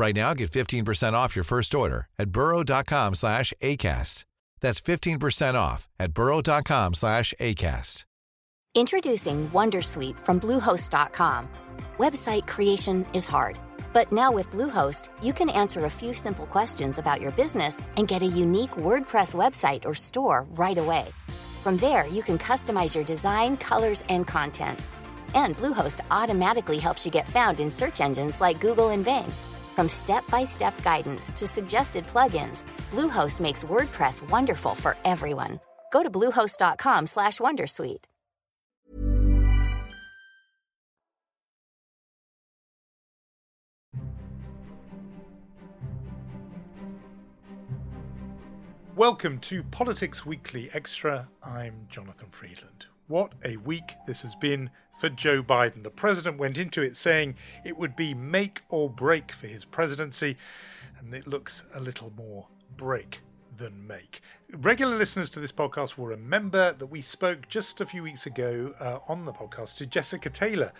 Right now, get 15% off your first order at burrow.com slash ACAST. That's 15% off at burrow.com slash ACAST. Introducing Wondersuite from Bluehost.com. Website creation is hard, but now with Bluehost, you can answer a few simple questions about your business and get a unique WordPress website or store right away. From there, you can customize your design, colors, and content. And Bluehost automatically helps you get found in search engines like Google and Bing. From step-by-step guidance to suggested plugins, Bluehost makes WordPress wonderful for everyone. Go to bluehost.com/wondersuite. Welcome to Politics Weekly Extra. I'm Jonathan Freedland. What a week this has been for Joe Biden. The president went into it saying it would be make or break for his presidency, and it looks a little more break than make. Regular listeners to this podcast will remember that we spoke just a few weeks ago uh, on the podcast to Jessica Taylor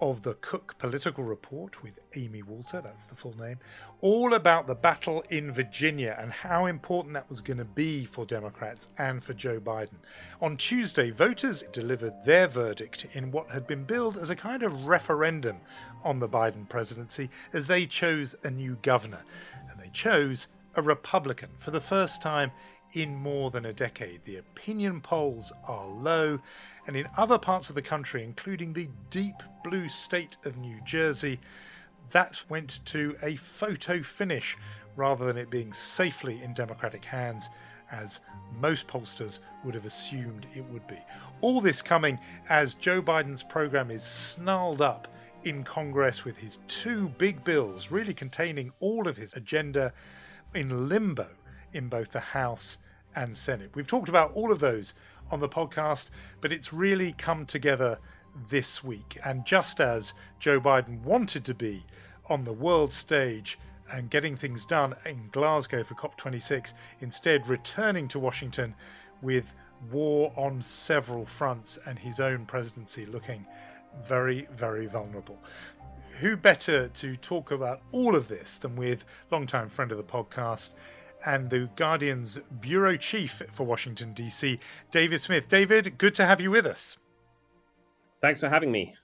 of the Cook Political Report with Amy Walter, that's the full name, all about the battle in Virginia and how important that was going to be for Democrats and for Joe Biden. On Tuesday, voters delivered their verdict in what had been billed as a kind of referendum on the Biden presidency as they chose a new governor. And they chose a Republican for the first time in more than a decade. The opinion polls are low, and in other parts of the country, including the deep blue state of New Jersey, that went to a photo finish rather than it being safely in Democratic hands, as most pollsters would have assumed it would be. All this coming as Joe Biden's program is snarled up in Congress with his two big bills, really containing all of his agenda, in limbo in both the House and Senate. We've talked about all of those on the podcast, but it's really come together this week. And just as Joe Biden wanted to be on the world stage and getting things done in Glasgow for COP26, instead returning to Washington with war on several fronts and his own presidency looking very, very vulnerable. Who better to talk about all of this than with longtime friend of the podcast and the Guardian's bureau chief for Washington, D.C., David Smith. David, good to have you with us. Thanks for having me.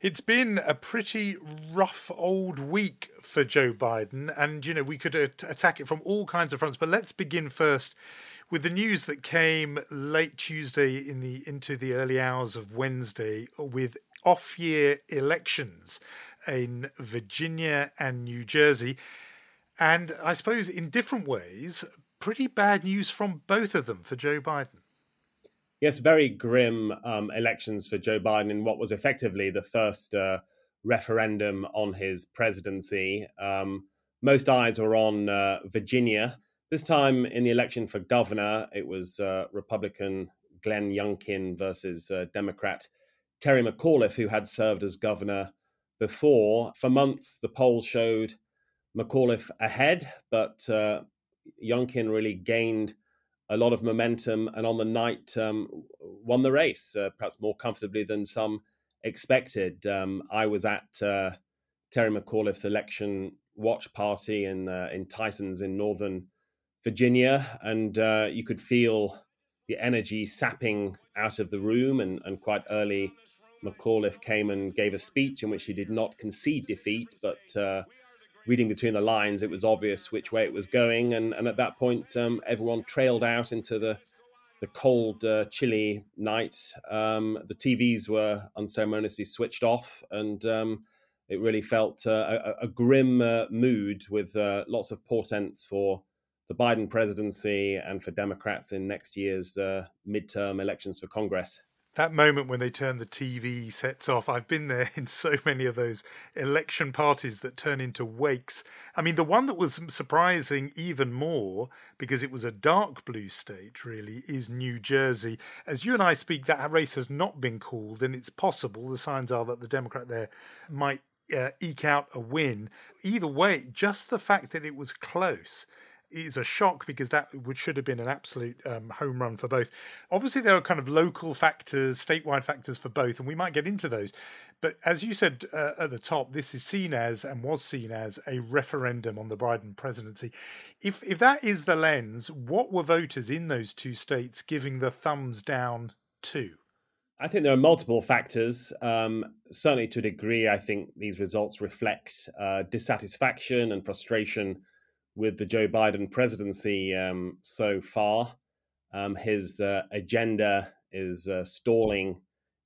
It's been a pretty rough old week for Joe Biden, and you know we could attack it from all kinds of fronts. But let's begin first with the news that came late Tuesday in the into the early hours of Wednesday with off-year elections in Virginia and New Jersey. And I suppose in different ways, pretty bad news from both of them for Joe Biden. Yes, very grim um, elections for Joe Biden in what was effectively the first uh, referendum on his presidency. Um, most eyes were on uh, Virginia. This time in the election for governor, it was uh, Republican Glenn Youngkin versus uh, Democrat Terry McAuliffe, who had served as governor before. For months, the polls showed McAuliffe ahead, but uh, Youngkin really gained a lot of momentum and on the night um, won the race, uh, perhaps more comfortably than some expected. Um, I was at uh, Terry McAuliffe's election watch party in uh, in Tysons in Northern Virginia, and uh, you could feel the energy sapping out of the room. And, and quite early, McAuliffe came and gave a speech in which he did not concede defeat, but uh, reading between the lines, it was obvious which way it was going. And, and at that point, um, everyone trailed out into the the cold, uh, chilly night. Um, the TVs were unceremoniously switched off, and um, it really felt uh, a, a, grim uh, mood with uh, lots of portents for the Biden presidency and for Democrats in next year's uh, midterm elections for Congress. That moment when they turn the TV sets off. I've been there in so many of those election parties that turn into wakes. I mean, the one that was surprising even more because it was a dark blue state, really, is New Jersey. As you and I speak, that race has not been called, and it's possible. The signs are that the Democrat there might uh, eke out a win. Either way, just the fact that it was close is a shock because that would should have been an absolute um, home run for both. Obviously, there are kind of local factors, statewide factors for both, and we might get into those. But as you said uh, at the top, this is seen as and was seen as a referendum on the Biden presidency. If if that is the lens, what were voters in those two states giving the thumbs down to? I think there are multiple factors. Um, certainly, to a degree, I think these results reflect uh, dissatisfaction and frustration with the Joe Biden presidency um, so far. Um, his uh, agenda is uh, stalling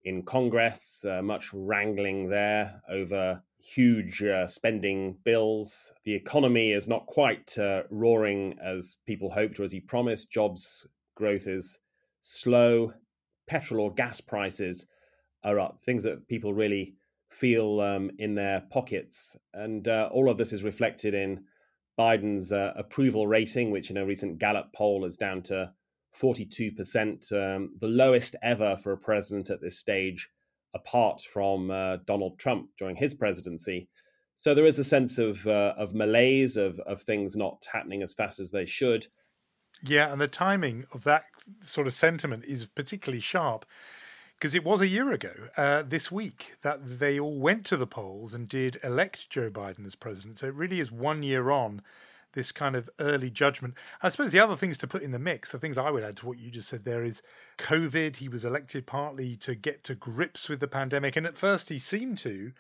in Congress, uh, much wrangling there over huge uh, spending bills. The economy is not quite uh, roaring as people hoped or as he promised. Jobs growth is slow. Petrol or gas prices are up, things that people really feel um, in their pockets. And uh, all of this is reflected in Biden's uh, approval rating, which in a recent Gallup poll is down to 42%, um, the lowest ever for a president at this stage, apart from uh, Donald Trump during his presidency. So there is a sense of uh, of malaise of of things not happening as fast as they should. Yeah, and the timing of that sort of sentiment is particularly sharp because it was a year ago uh, this week that they all went to the polls and did elect Joe Biden as president. So it really is one year on this kind of early judgment. I suppose the other things to put in the mix, the things I would add to what you just said there is COVID. He was elected partly to get to grips with the pandemic, and at first he seemed to.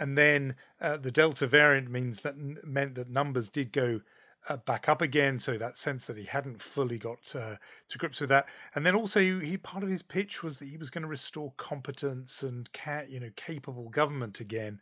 And then uh, the Delta variant means that meant that numbers did go uh, back up again. So that sense that he hadn't fully got uh, to grips with that, and then also he part of his pitch was that he was going to restore competence and ca- you know capable government again.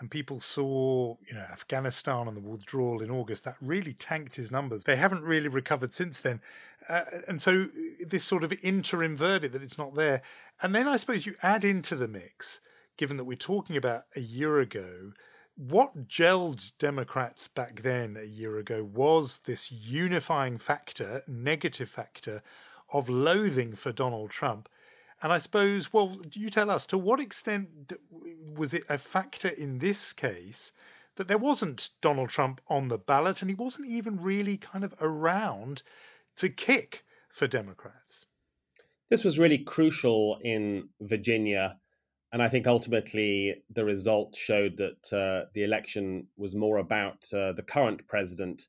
And people saw, you know, Afghanistan and the withdrawal in August. That really tanked his numbers. They haven't really recovered since then, uh, and so uh, this sort of interim verdict that it's not there. And then I suppose you add into the mix, given that we're talking about a year ago, what gelled Democrats back then a year ago was this unifying factor, negative factor of loathing for Donald Trump. And I suppose, well, you tell us, to what extent was it a factor in this case that there wasn't Donald Trump on the ballot and he wasn't even really kind of around to kick for Democrats? This was really crucial in Virginia and I think ultimately the result showed that uh, the election was more about uh, the current president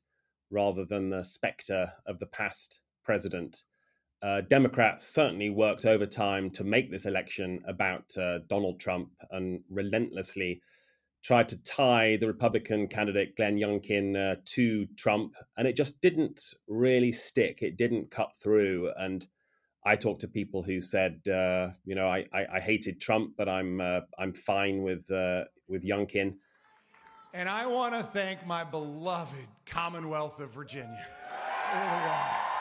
rather than the specter of the past president. Uh, Democrats certainly worked overtime to make this election about uh, Donald Trump and relentlessly tried to tie the Republican candidate Glenn Youngkin uh, to Trump, and it just didn't really stick. It didn't cut through, and I talked to people who said, uh, you know, I, I, I, hated Trump, but I'm uh, I'm fine with uh, with Youngkin. And I want to thank my beloved Commonwealth of Virginia.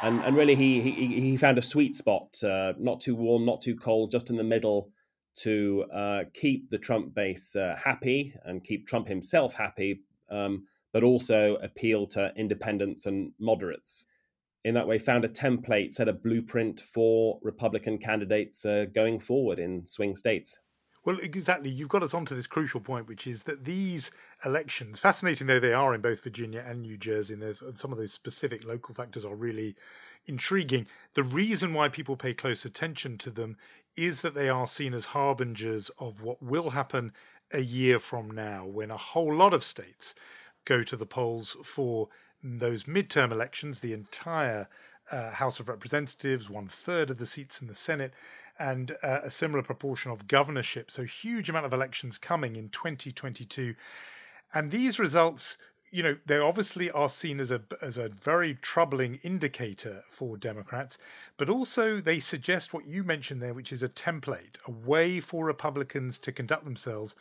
And and really, he he, he found a sweet spot, uh, not too warm, not too cold, just in the middle, to uh, keep the Trump base uh, happy and keep Trump himself happy, um, but also appeal to independents and moderates in that way found a template, set a blueprint for Republican candidates uh, going forward in swing states. Well, exactly. You've got us onto this crucial point, which is that these elections, fascinating though they are in both Virginia and New Jersey, and some of those specific local factors are really intriguing. The reason why people pay close attention to them is that they are seen as harbingers of what will happen a year from now, when a whole lot of states go to the polls for those midterm elections, the entire uh, House of Representatives, one third of the seats in the Senate, and uh, a similar proportion of governorship. So, huge amount of elections coming in 2022. And these results, you know, they obviously are seen as a as a very troubling indicator for Democrats, but also they suggest what you mentioned there, which is a template, a way for Republicans to conduct themselves,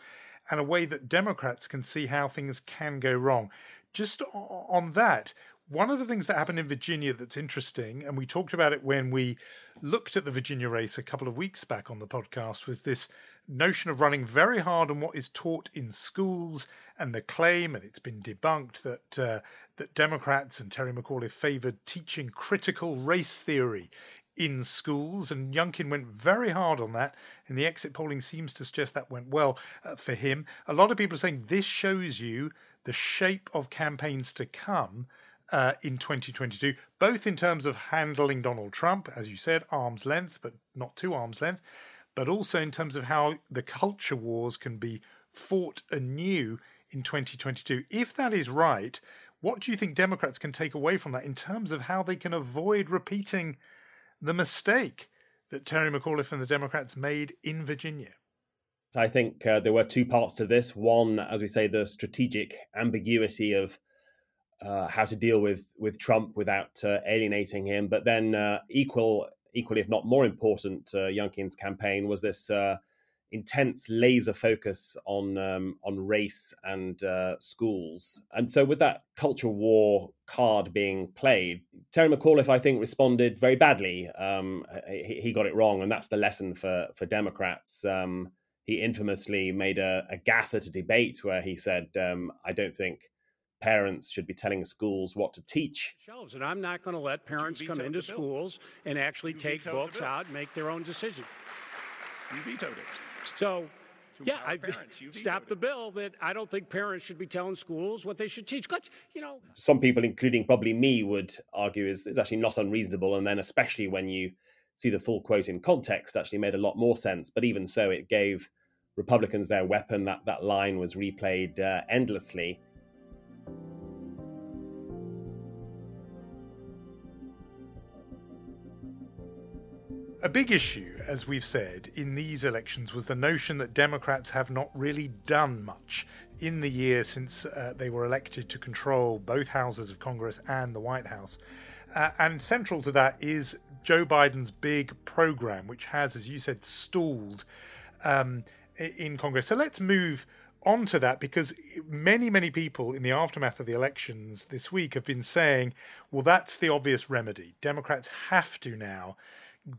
and a way that Democrats can see how things can go wrong just on that, One of the things that happened in Virginia that's interesting, and we talked about it when we looked at the Virginia race a couple of weeks back on the podcast, was this notion of running very hard on what is taught in schools and the claim, and it's been debunked, that uh, that Democrats and Terry McAuliffe favoured teaching critical race theory in schools, and Youngkin went very hard on that, and the exit polling seems to suggest that went well uh, for him. A lot of people are saying this shows you the shape of campaigns to come uh, in 2022, both in terms of handling Donald Trump, as you said, arm's length, but not too arm's length, but also in terms of how the culture wars can be fought anew in 2022. If that is right, what do you think Democrats can take away from that in terms of how they can avoid repeating the mistake that Terry McAuliffe and the Democrats made in Virginia? I think uh, there were two parts to this. One, as we say, the strategic ambiguity of uh, how to deal with with Trump without uh, alienating him. But then, uh, equal, equally, if not more important, uh, Youngkin's campaign was this uh, intense laser focus on um, on race and schools. And so, with that culture war card being played, Terry McAuliffe, I think, responded very badly. Um, he, he, got it wrong, and that's the lesson for for Democrats. Um, he infamously made a, a gaffe at a debate where he said, um, "I don't think." parents should be telling schools what to teach. Shelves, and I'm not going to let parents come into schools and actually you take books out and make their own decision. You vetoed it. So, yeah, I stopped the bill that I don't think parents should be telling schools what they should teach. Because, you know, some people, including probably me, would argue is, is actually not unreasonable. And then, especially when you see the full quote in context, actually made a lot more sense. But even so, it gave Republicans their weapon. That that line was replayed uh, endlessly. A big issue, as we've said, in these elections was the notion that Democrats have not really done much in the year since uh, they were elected to control both houses of Congress and the White House. Uh, and central to that is Joe Biden's big program, which has, as you said, stalled um, in Congress. So let's move on to that because many, many people in the aftermath of the elections this week have been saying, well, that's the obvious remedy. Democrats have to now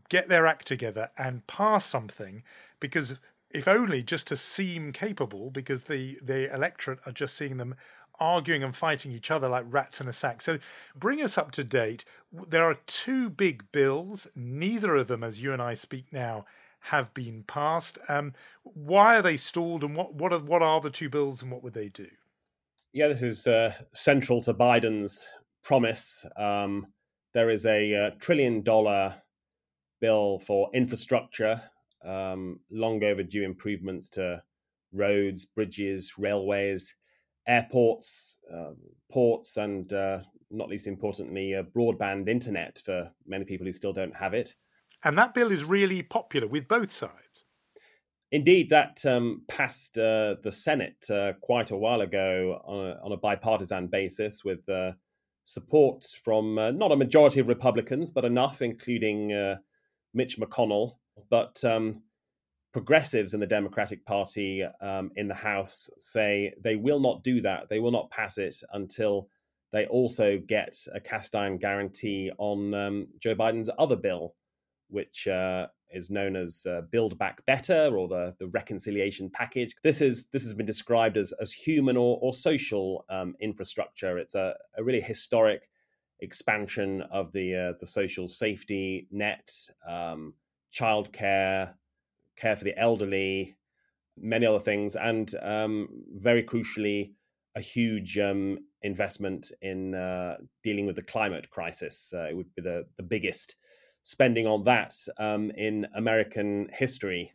get their act together and pass something because if only just to seem capable because the the electorate are just seeing them arguing and fighting each other like rats in a sack. So bring us up to date. There are two big bills. Neither of them, as you and I speak now, have been passed. Um, why are they stalled, and what what are what are the two bills, and what would they do? Yeah, this is uh, central to Biden's promise. Um, there is a, a uh, trillion dollar bill for infrastructure, um, long overdue improvements to roads, bridges, railways, airports, uh, ports, and uh, not least importantly, uh, broadband internet for many people who still don't have it. And that bill is really popular with both sides. Indeed, that um, passed uh, the Senate uh, quite a while ago on a, on a bipartisan basis with uh, support from not a majority of Republicans, but enough, including Mitch McConnell, but um, progressives in the Democratic Party um, in the House say they will not do that. They will not pass it until they also get a cast iron guarantee on um, Joe Biden's other bill, which uh, is known as uh, Build Back Better or the, the reconciliation package. This is this has been described as as human or, or social um, infrastructure. It's a, a really historic expansion of the uh, the social safety net, um, childcare, care for the elderly, many other things, and um, very crucially, a huge um, investment in uh, dealing with the climate crisis. Uh, it would be the the biggest spending on that um, in American history.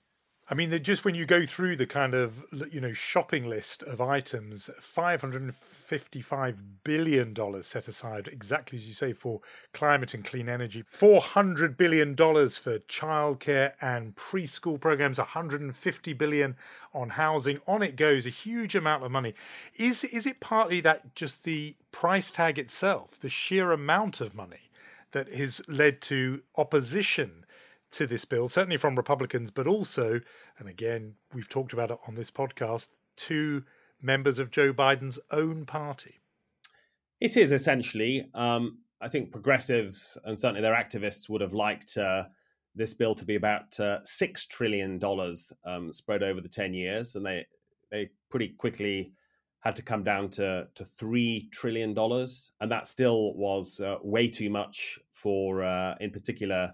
I mean, just when you go through the kind of you know shopping list of items, five hundred and fifty-five billion dollars set aside, exactly as you say, for climate and clean energy. Four hundred billion dollars for childcare and preschool programs. One hundred and fifty billion on housing. On it goes, a huge amount of money. Is is it partly that just the price tag itself, the sheer amount of money, that has led to opposition? To this bill, certainly from Republicans, but also, and again, we've talked about it on this podcast, to members of Joe Biden's own party. It is essentially. Um, I think progressives and certainly their activists would have liked uh, this bill to be about uh, six trillion dollars um, spread over the ten years, and they they pretty quickly had to come down to to three trillion dollars, and that still was uh, way too much for, uh, in particular,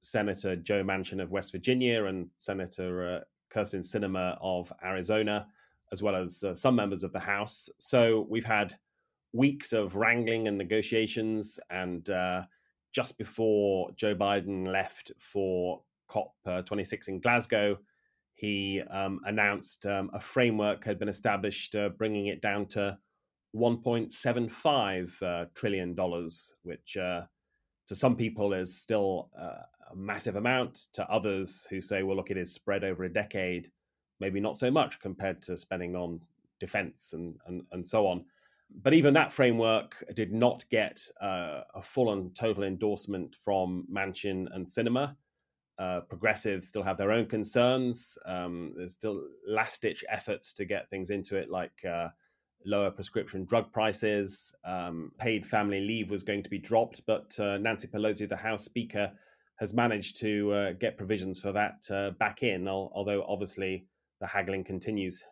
Senator Joe Manchin of West Virginia and Senator uh, Kyrsten Sinema of Arizona, as well as uh, some members of the House. So we've had weeks of wrangling and negotiations, and uh, just before Joe Biden left for COP26 in Glasgow, he um, announced um, a framework had been established, uh, bringing it down to 1.75 uh, trillion dollars, which uh, to some people is still uh, a massive amount. To others who say, "Well, look, it is spread over a decade, maybe not so much compared to spending on defense and and, and so on." But even that framework did not get uh, a full and total endorsement from Manchin and Sinema. Uh, progressives still have their own concerns. Um, there's still last ditch efforts to get things into it, like uh, lower prescription drug prices. Um, paid family leave was going to be dropped, but uh, Nancy Pelosi, the House Speaker, has managed to uh, get provisions for that uh, back in, although obviously the haggling continues.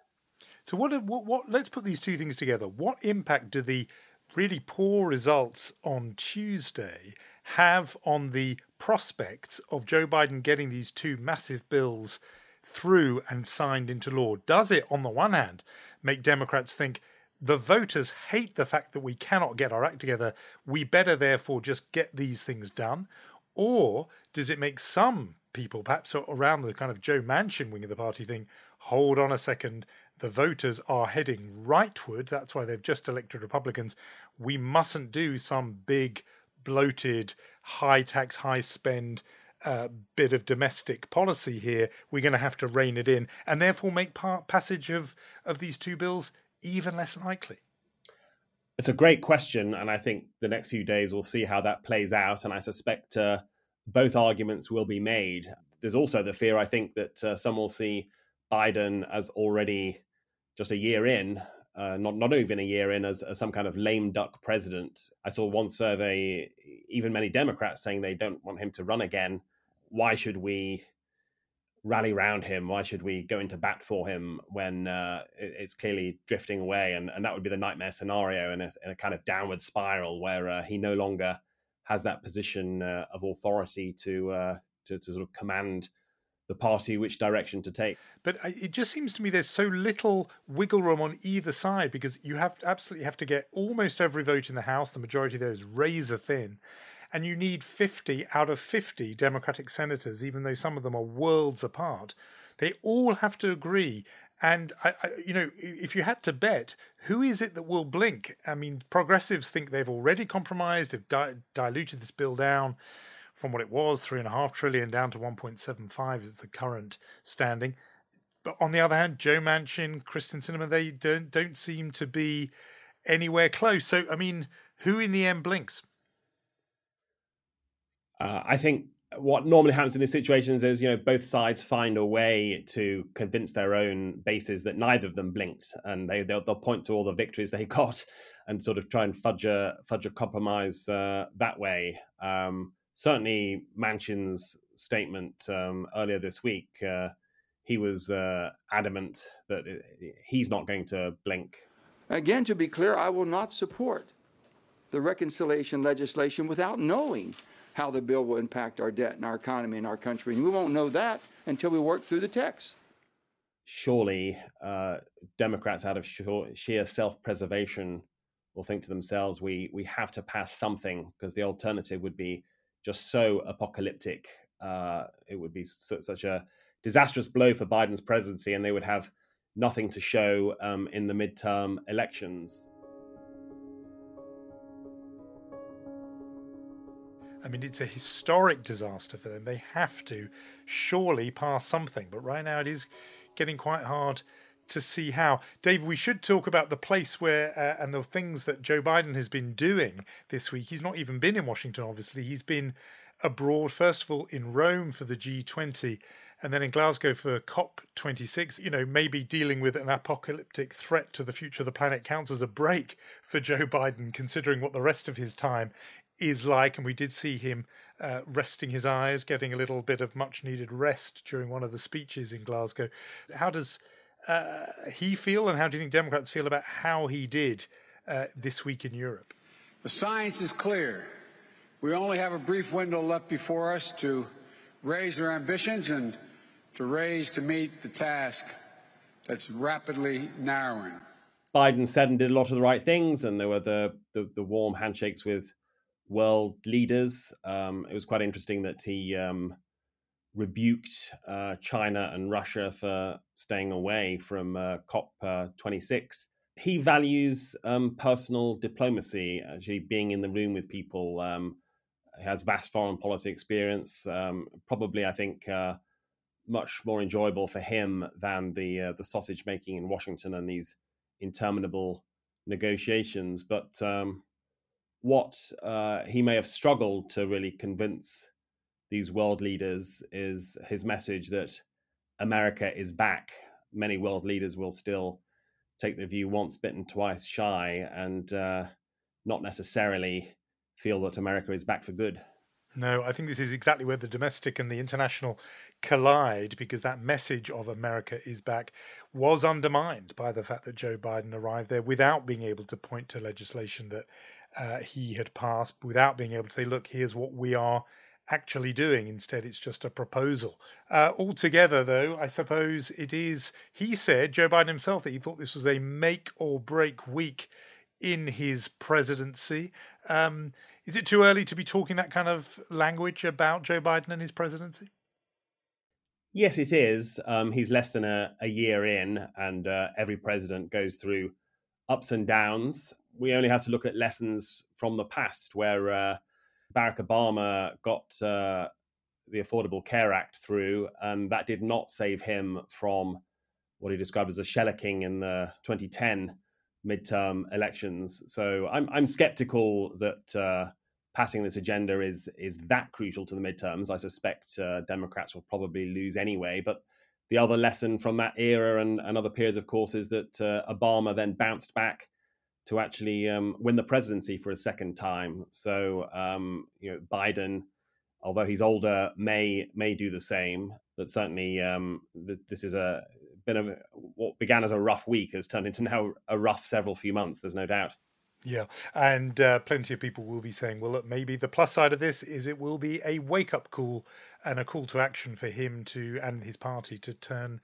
So, what, what, what, let's put these two things together. What impact do the really poor results on Tuesday have on the prospects of Joe Biden getting these two massive bills through and signed into law? Does it, on the one hand, make Democrats think the voters hate the fact that we cannot get our act together? We better, therefore, just get these things done? Or does it make some people, perhaps around the kind of Joe Manchin wing of the party, think, hold on a second, the voters are heading rightward. That's why they've just elected Republicans. We mustn't do some big, bloated, high tax, high spend uh, bit of domestic policy here. We're going to have to rein it in, and therefore make part, passage of of these two bills even less likely. It's a great question, and I think the next few days we'll see how that plays out. And I suspect uh, both arguments will be made. There's also the fear, I think, that uh, some will see Biden as already just a year in, uh, not not even a year in, as, as, some kind of lame duck president. I saw one survey, even many Democrats saying they don't want him to run again. Why should we rally around him? Why should we go into bat for him when uh, it's clearly drifting away? And, and that would be the nightmare scenario in a, in a kind of downward spiral where uh, he no longer has that position uh, of authority to, uh, to to sort of command the party which direction to take. But it just seems to me there's so little wiggle room on either side because you have absolutely have to get almost every vote in the House. The majority of those razor thin. And you need 50 out of 50 Democratic senators, even though some of them are worlds apart. They all have to agree. And, I, I, you know, if you had to bet, who is it that will blink? I mean, progressives think they've already compromised, have di- diluted this bill down from what it was, three and a half trillion down to 1.75 is the current standing. But on the other hand, Joe Manchin, Kyrsten Sinema, they don't don't seem to be anywhere close. So, I mean, who in the end blinks? Uh, I think what normally happens in these situations is, you know, both sides find a way to convince their own bases that neither of them blinked, and they they'll, they'll point to all the victories they got, and sort of try and fudge a fudge a compromise uh, that way. Um, certainly Manchin's statement um, earlier this week, uh, he was uh, adamant that he's not going to blink. Again, to be clear, I will not support the reconciliation legislation without knowing how the bill will impact our debt and our economy and our country. And we won't know that until we work through the text. Surely, uh, Democrats, out of sheer self preservation, will think to themselves, we, we have to pass something because the alternative would be just so apocalyptic. Uh, it would be su- such a disastrous blow for Biden's presidency, and they would have nothing to show um, in the midterm elections. I mean, it's a historic disaster for them. They have to surely pass something, but right now it is getting quite hard to see how. Dave, we should talk about the place where uh, and the things that Joe Biden has been doing this week. He's not even been in Washington, obviously. He's been abroad, first of all, in Rome for the G20. and then in Glasgow for COP26, you know, maybe dealing with an apocalyptic threat to the future of the planet counts as a break for Joe Biden, considering what the rest of his time is like. And we did see him uh, resting his eyes, getting a little bit of much needed rest during one of the speeches in Glasgow. How does uh, he feel, and how do you think Democrats feel about how he did uh, this week in Europe? The science is clear. We only have a brief window left before us to raise our ambitions and to raise to meet the task that's rapidly narrowing. Biden said and did a lot of the right things, and there were the the, the warm handshakes with world leaders. Um, it was quite interesting that he um, rebuked uh, China and Russia for staying away from uh, COP26. He values um, personal diplomacy, actually being in the room with people. Um, he has vast foreign policy experience. Um, probably, I think, uh, much more enjoyable for him than the uh, the sausage making in Washington and these interminable negotiations. But um, what uh, he may have struggled to really convince these world leaders is his message that America is back. Many world leaders will still take the view once bitten, twice shy, and uh, not necessarily feel that America is back for good. No, I think this is exactly where the domestic and the international collide because that message of America is back was undermined by the fact that Joe Biden arrived there without being able to point to legislation that uh, he had passed without being able to say, look, here's what we are actually doing. Instead, it's just a proposal. Uh, altogether, though, I suppose it is, he said, Joe Biden himself, that he thought this was a make or break week in his presidency. Um, is it too early to be talking that kind of language about Joe Biden and his presidency? Yes, it is. Um, he's less than a, a year in, and uh, every president goes through ups and downs we only have to look at lessons from the past where uh, Barack Obama got uh, the Affordable Care Act through, and that did not save him from what he described as a shellacking in the 2010 midterm elections. So I'm I'm skeptical that uh, passing this agenda is is that crucial to the midterms. I suspect uh, Democrats will probably lose anyway, but. The other lesson from that era and, and other periods, of course, is that uh, Obama then bounced back to actually um, win the presidency for a second time. So um, you know, Biden, although he's older, may may do the same. But certainly, um, th- this is a been a what began as a rough week has turned into now a rough several few months. There's no doubt. Yeah, and uh, plenty of people will be saying, well, look, maybe the plus side of this is it will be a wake up call and a call to action for him to and his party to turn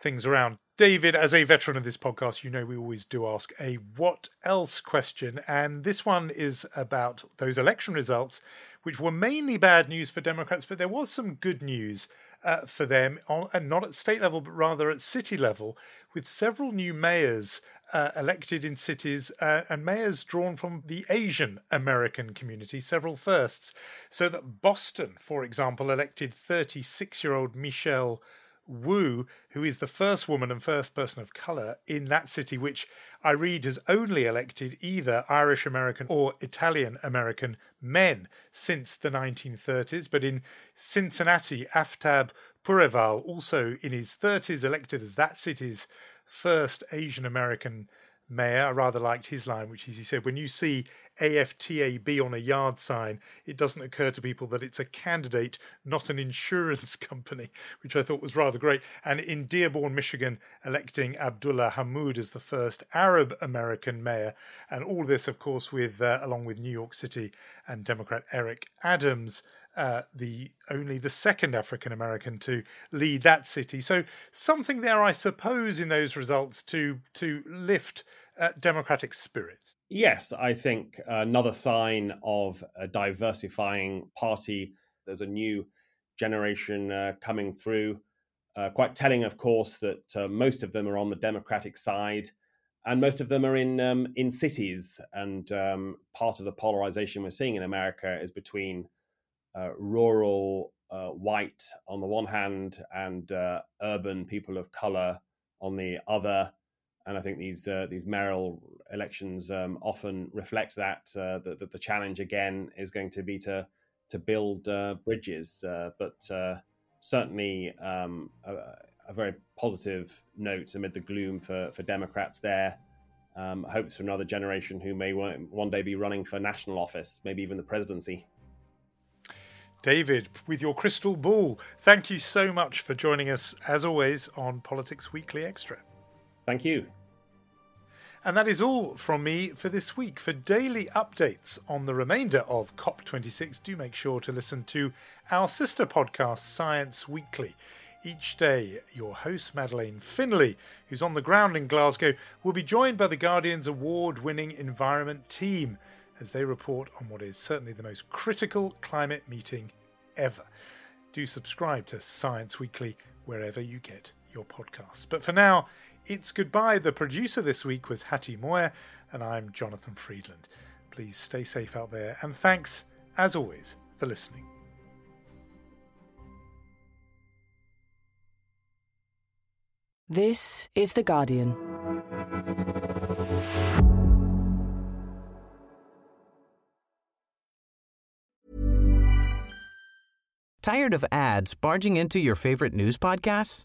things around. David, as a veteran of this podcast, you know we always do ask a what else question. And this one is about those election results, which were mainly bad news for Democrats, but there was some good news uh, for them, on, and not at state level, but rather at city level, with several new mayors uh, elected in cities uh, and mayors drawn from the Asian American community, several firsts. So that Boston, for example, elected 36 year old Michelle Wu, who is the first woman and first person of colour in that city, which I read has only elected either Irish American or Italian American men since the 1930s. But in Cincinnati, Aftab Pureval, also in his 30s, elected as that city's first Asian American mayor. I rather liked his line, which is he said, when you see AFTAB on a yard sign, it doesn't occur to people that it's a candidate, not an insurance company, which I thought was rather great. And in Dearborn, Michigan, electing Abdullah Hammoud as the first Arab American mayor. And all this, of course, with uh, along with New York City and Democrat Eric Adams. Uh, the only the second African American to lead that city. So something there, I suppose, in those results to to lift democratic spirit. Yes, I think another sign of a diversifying party. There's a new generation uh, coming through. Uh, quite telling, of course, that uh, most of them are on the Democratic side, and most of them are in um, in cities. And um, part of the polarization we're seeing in America is between uh, rural uh, white on the one hand and uh, urban people of color on the other and I think these uh, these mayoral elections um, often reflect that, uh, that, that the challenge again is going to be to to build uh, bridges. Uh, but uh, certainly um, a, a, very positive note amid the gloom for, for Democrats there. Um, hopes for another generation who may one day be running for national office, maybe even the presidency. David, with your crystal ball, thank you so much for joining us, as always, on Politics Weekly Extra. Thank you. And that is all from me for this week. For daily updates on the remainder of COP26, do make sure to listen to our sister podcast, Science Weekly. Each day, your host, Madeleine Finlay, who's on the ground in Glasgow, will be joined by the Guardian's award winning environment team as they report on what is certainly the most critical climate meeting ever. Do subscribe to Science Weekly wherever you get your podcasts. But for now, it's goodbye. The producer this week was Hattie Moyer, and I'm Jonathan Freedland. Please stay safe out there, and thanks, as always, for listening. This is The Guardian. Tired of ads barging into your favorite news podcasts?